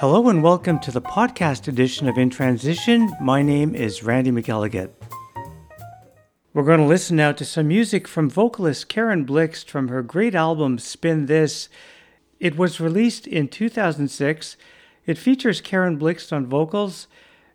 Hello and welcome to the podcast edition of In Transition. My name is Randy McElligott. We're going to listen now to some music from vocalist Karen Blixt from her great album Spin This. It was released in 2006. It features Karen Blixt on vocals,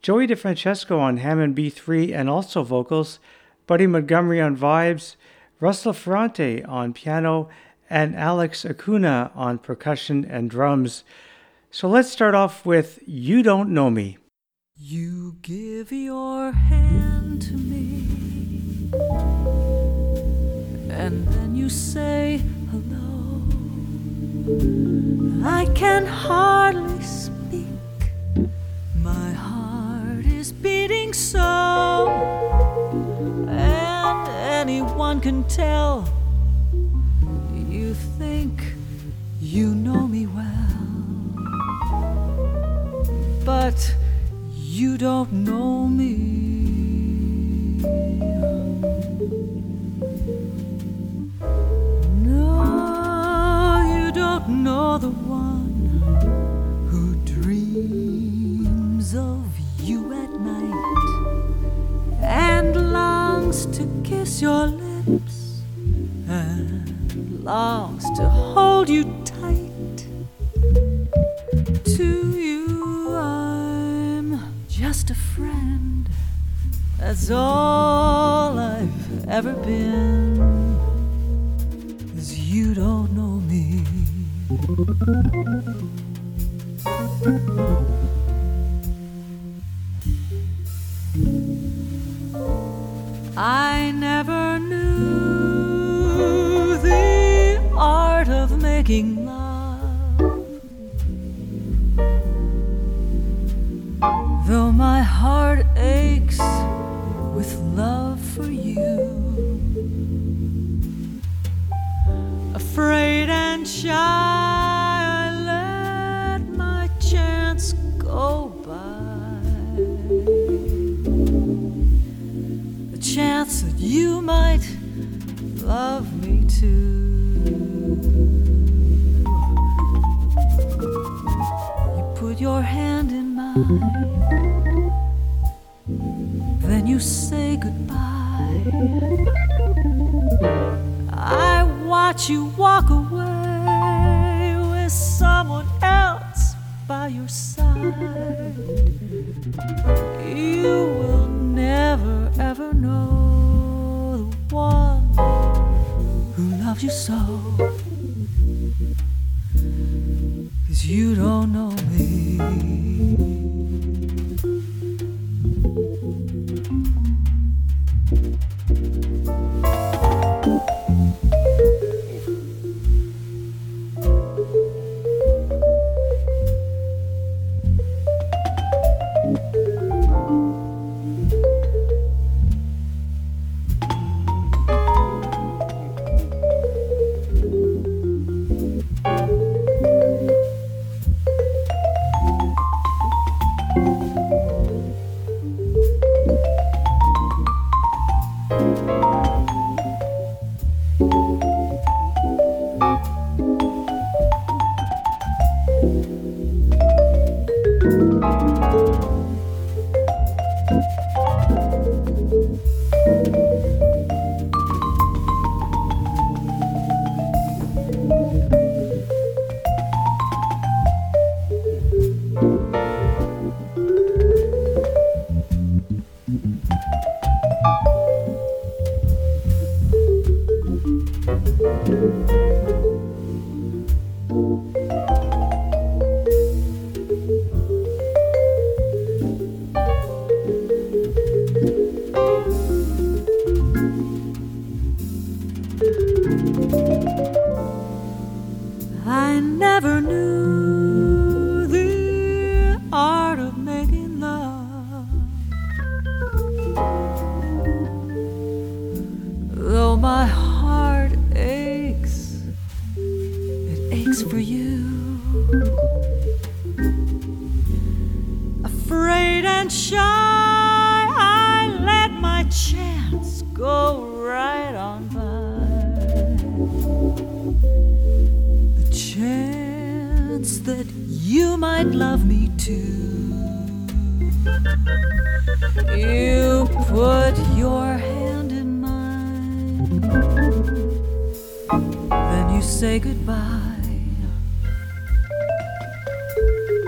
Joey DeFrancesco on Hammond B3 and also vocals, Buddy Montgomery on vibes, Russell Ferrante on piano, and Alex Acuna on percussion and drums. So let's start off with You Don't Know Me. You give your hand to me, and then you say hello. I can hardly speak, my heart is beating so, and anyone can tell you think you know me but you don't know me. No, you don't know the one who dreams of you at night and longs to kiss your lips and longs to hold you That's all I've ever been. Cause you don't know me. I watch you walk away with someone else by your side. You will never ever know the one who loves you so. Cause you don't know me.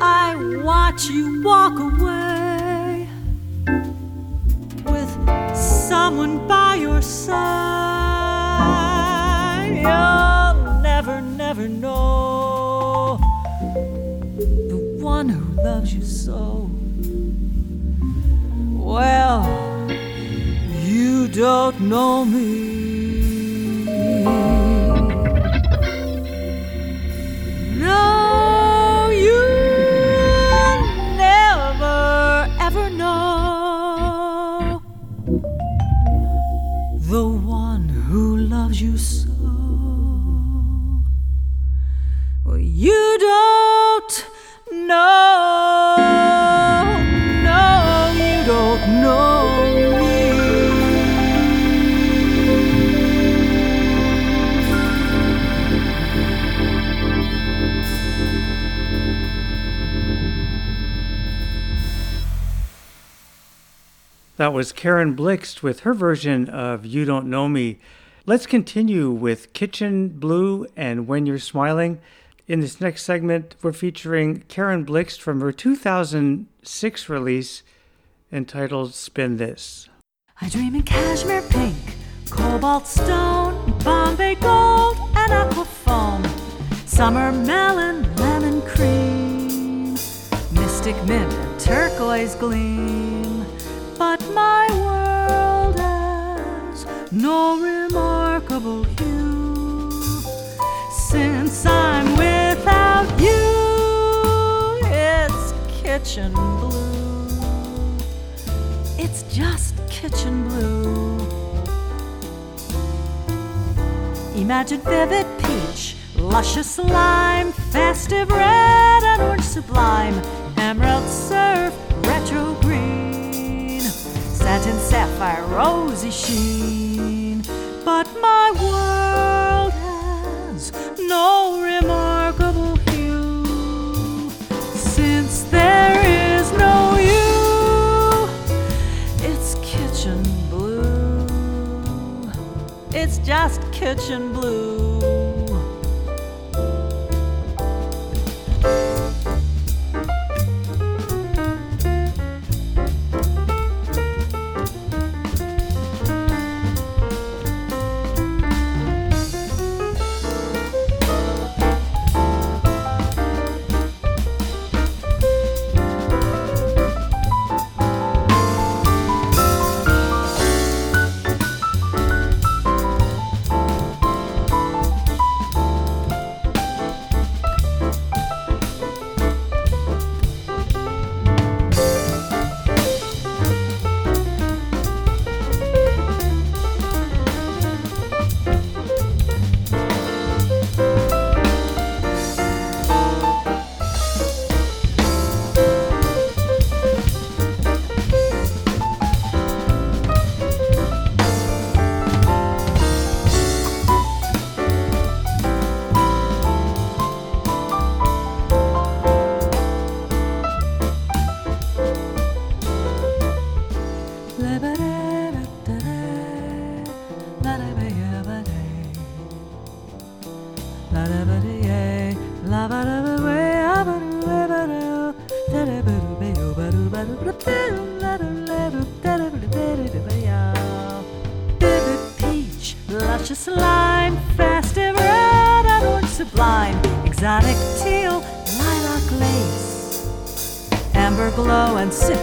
I watch you walk away with someone by your side. You'll never, never know the one who loves you so. Well, you don't know me. Know. No, you don't know me. That was Karen Blixt with her version of You Don't Know Me. Let's continue with Kitchen Blue and When You're Smiling. In this next segment, we're featuring Karen Blixt from her 2006 release entitled Spin This. I dream in cashmere pink, cobalt stone, Bombay gold, and aqua foam, summer melon, lemon cream, mystic mint, and turquoise gleam. But my world has no remarkable hue since I'm kitchen blue. It's just kitchen blue. Imagine vivid peach, luscious lime, festive red and orange sublime, emerald surf, retro green, satin sapphire, rosy sheen. But my world just kitchen blue.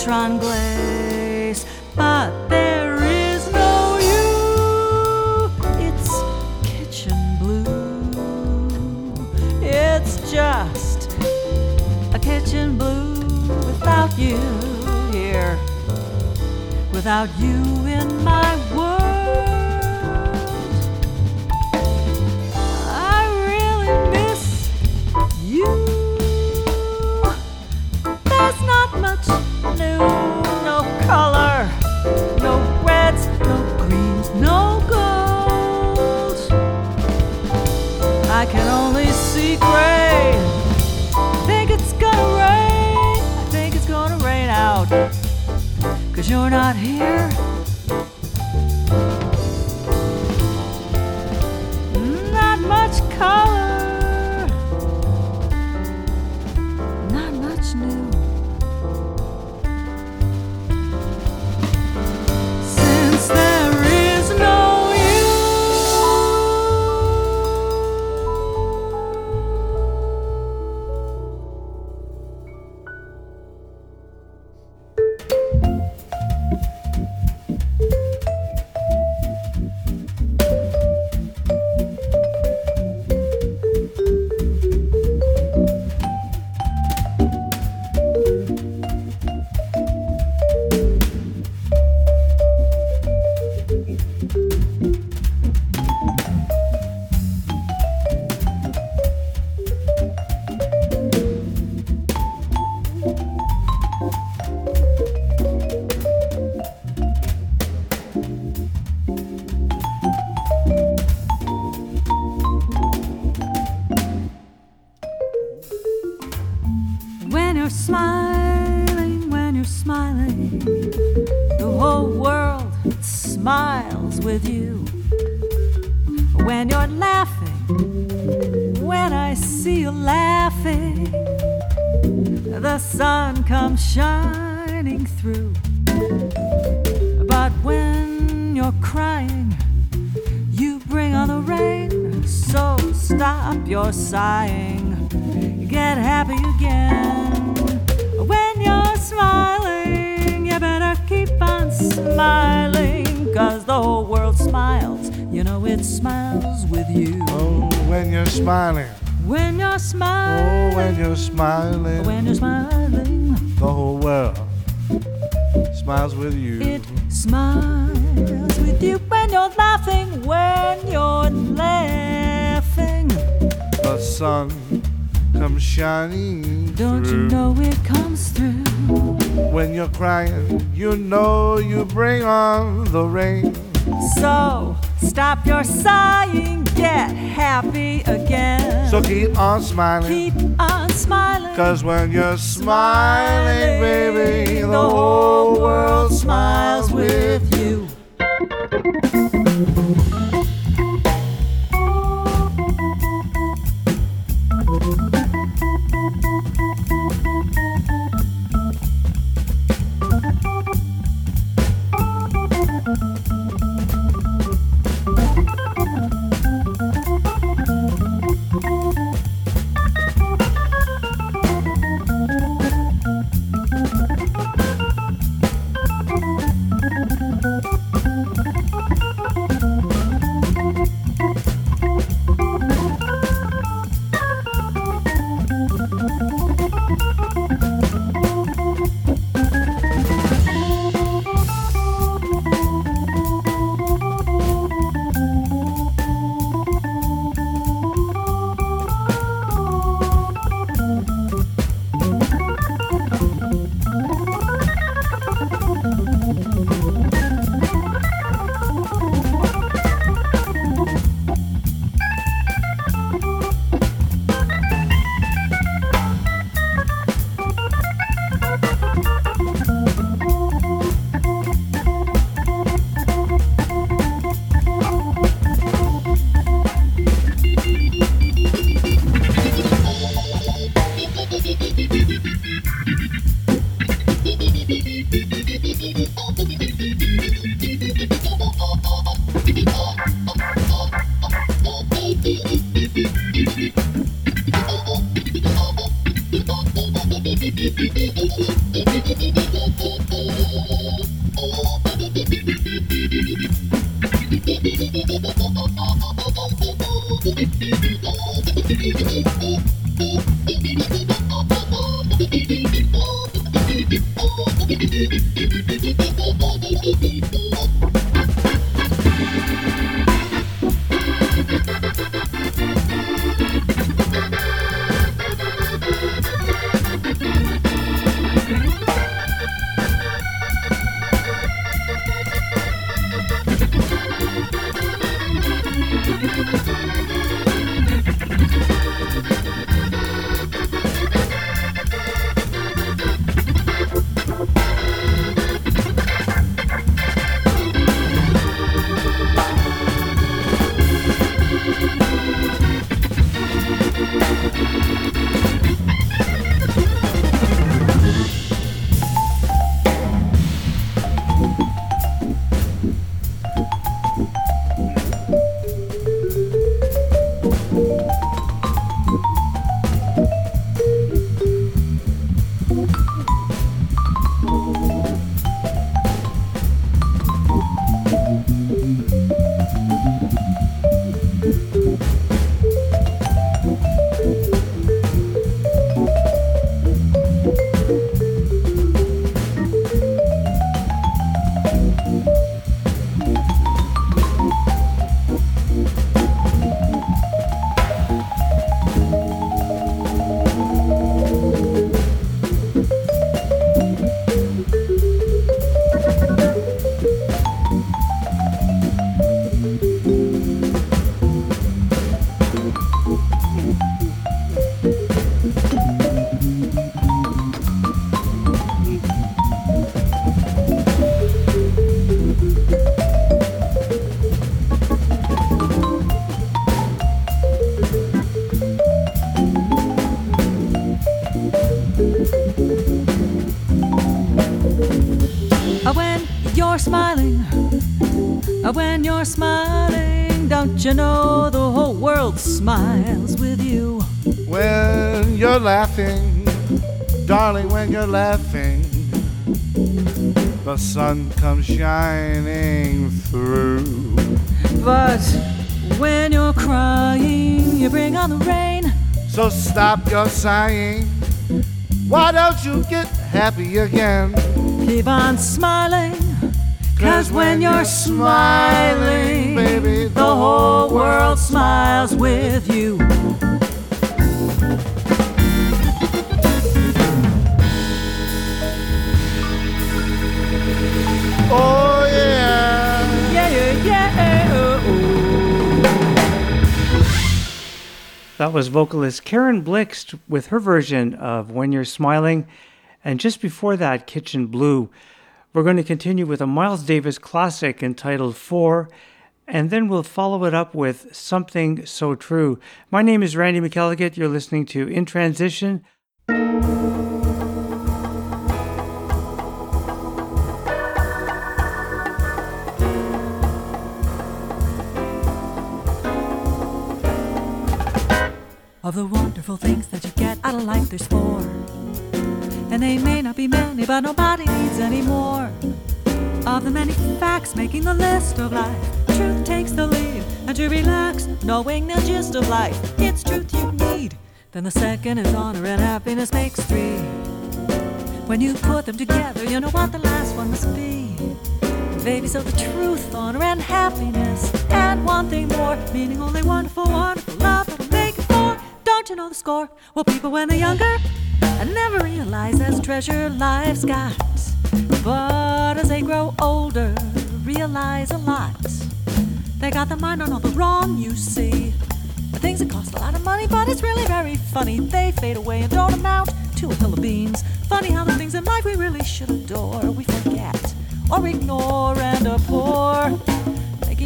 And citron glaze. But there is no you. It's kitchen blue. It's just a kitchen blue without you here. Without you in my blue, no color, no reds, no greens, no golds. I can only see gray. Think it's gonna rain, I think it's gonna rain out. Cause you're not here. You're smiling, when you're smiling, the whole world smiles with you. When you're laughing, when I see you laughing, the sun comes shining through. But when you're crying, you bring on the rain. So stop your sighing get happy again. Smiling, you better keep on smiling, cause the whole world smiles. You know it smiles with you. Oh, when you're smiling. When you're smiling, Oh, when you're smiling. when you're smiling, the whole world smiles with you. it smiles with you. When you're laughing, when you're laughing, the sun comes shining don't through. you know it comes through? When you're crying, you know you bring on the rain. So stop your sighing, get happy again. So keep on smiling. keep on smiling. Cause when you're smiling, baby, the whole world smiles with you. Smiling, uh, when you're smiling, don't you know the whole world smiles with you? When you're laughing, darling, when you're laughing, the sun comes shining through. But when you're crying, you bring on the rain. So stop your sighing. Why don't you get happy again? Keep on smiling. Cause when you're smiling, baby, the whole world smiles with you. Oh yeah. Yeah, yeah, yeah. oh, oh. That was vocalist Karen Blixt with her version of When You're Smiling. And just before that, Kitchen Blue. We're going to continue with a Miles Davis classic entitled Four, and then we'll follow it up with Something So True. My name is Randy McElligott. You're listening to In Transition. Of the wonderful things that you get out of life, there's four. And they may not be many, but nobody needs any more. Of the many facts making the list of life, truth takes the lead. And you relax, knowing the gist of life, it's truth you need. Then the second is honor, and happiness makes three. When you put them together, you know what the last one must be. Baby, so the truth, honor, and happiness, and one thing more, meaning only wonderful, wonderful love that'll make it four. Don't you know the score? Well, people when they're younger, and never realize there's treasure life's got. But as they grow older, realize a lot. They got their mind on all the wrong you see. The things that cost a lot of money, but it's really very funny. They fade away and don't amount to a hill of beans. Funny how the things in life we really should adore, we forget or ignore and abhor.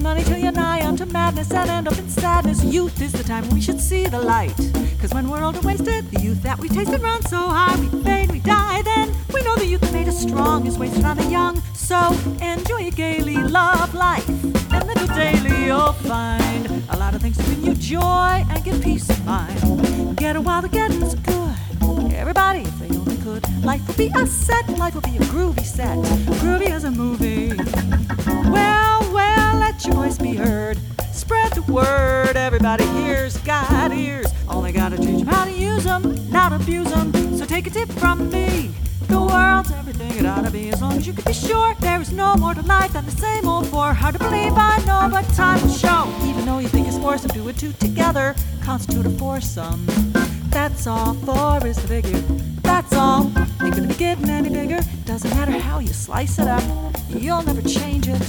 Money till you're nigh unto madness and end up in sadness. Youth is the time when we should see the light. Cause when we're old and wasted, the youth that we tasted runs so high, we fade, we die. Then we know the youth that made us strong is wasted on the young. So enjoy it gaily, love life, and it daily. You'll find a lot of things to bring you joy and give peace of mind. Get it while the getting's good. Everybody, if they only could, life will be a set, life will be a groovy set, groovy as a movie. Well, let your voice be heard. Spread the word, everybody hears, got ears. Only gotta teach 'em how to use 'em, not abuse 'em. So take a tip from me. The world's everything it ought to be, as long as you can be sure there is no more to life than the same old four. Hard to believe, I know, but time will show. Even though you think it's foursome, do it two together constitute a foursome. That's all, four is the figure. That's all. Ain't gonna be getting any bigger. Doesn't matter how you slice it up, you'll never change it.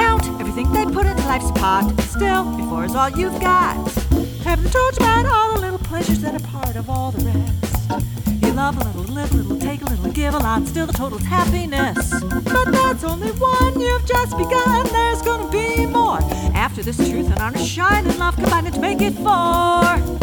Count everything they put in life's pot. Still, before is all you've got. Haven't told you about all the little pleasures that are part of all the rest. You love a little, live a little, take a little, give a lot. Still, the total's happiness. But that's only one you've just begun. There's gonna be more. After this truth and honor, shine and love combined to make it four.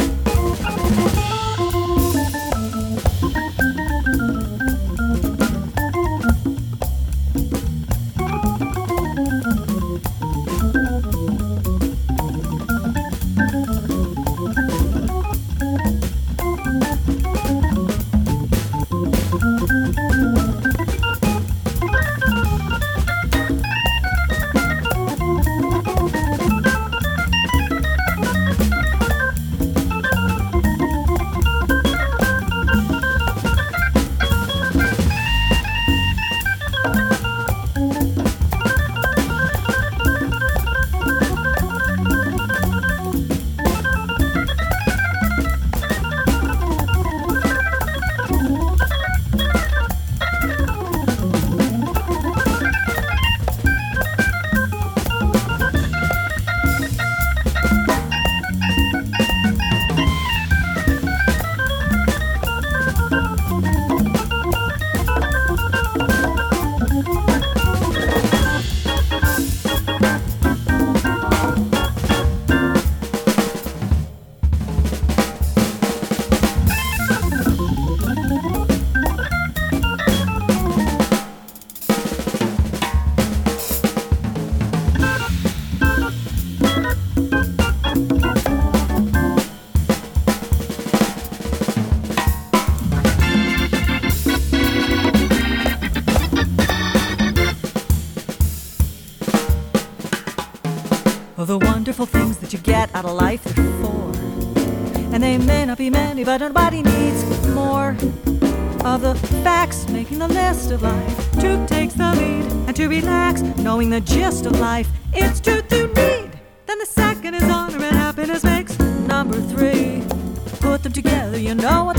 Life, are four. And they may not be many, but nobody needs more of the facts making the list of life. Truth takes the lead, and to relax, knowing the gist of life, it's truth you need. Then the second is honor and happiness makes number three. Put them together, you know what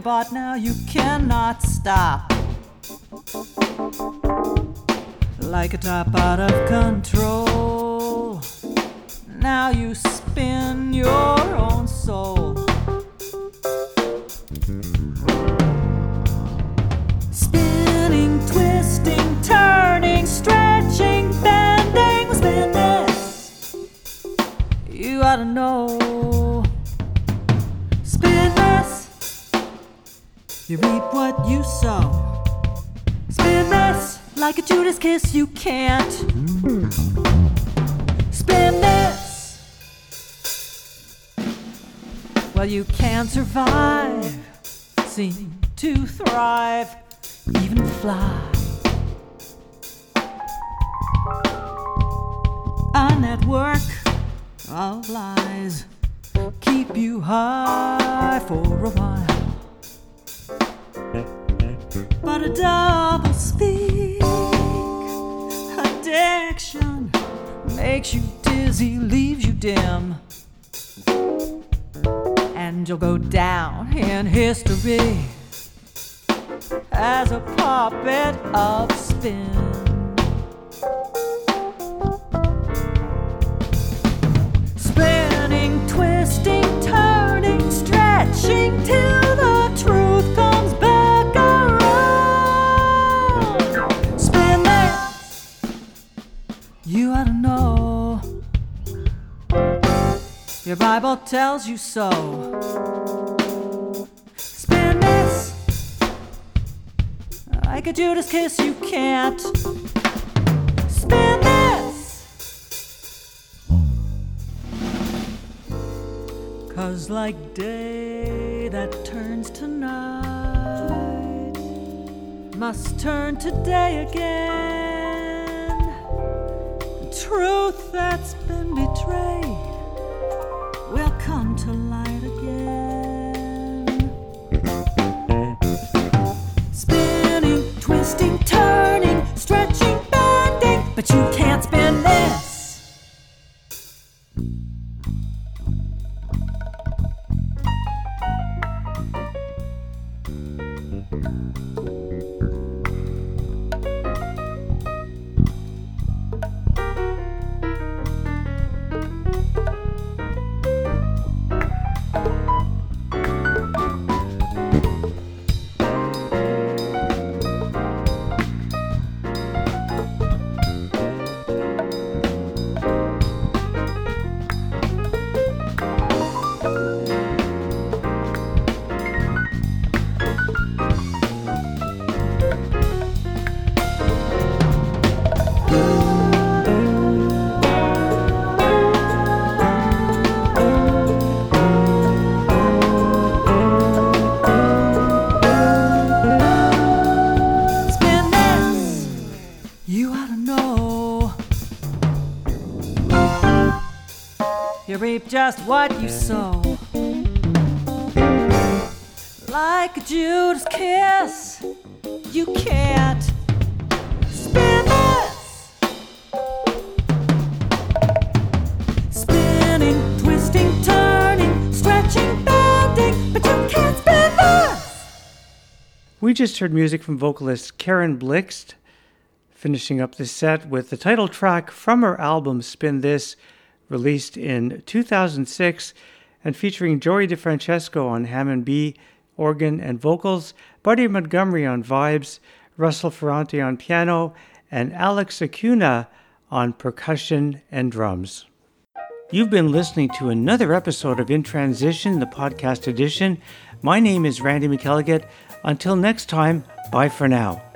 been bought now, you cannot stop like a top out of control. Now you spin your own soul. Spinning, twisting, turning, stretching, bending, spin this. You ought to know. You reap what you sow. Spin this like a Judas kiss, you can't. Spin this. Well, you can survive, seem to thrive, even fly. A network of lies keep you high for a while but a double speak addiction makes you dizzy, leaves you dim, and you'll go down in history as a puppet of spin. Spinning, twisting, turning, stretching till Your Bible tells you so. Spin this, like a Judas kiss, you can't. Spin this. Cause like day that turns to night must turn to day again. Truth that's been betrayed to light again. Spinning, twisting, turning, stretching, bending, but you can't just what you mm. sow. like a Judas kiss. You can't spin this. Spinning, twisting, turning, stretching, bending, but you can't spin this. We just heard music from vocalist Karen Blixt, finishing up the set with the title track from her album Spin This, released in 2006 and featuring Joey DeFrancesco on Hammond B, organ and vocals, Buddy Montgomery on vibes, Russell Ferrante on piano, and Alex Acuna on percussion and drums. You've been listening to another episode of In Transition, the podcast edition. My name is Randy McElligott. Until next time, bye for now.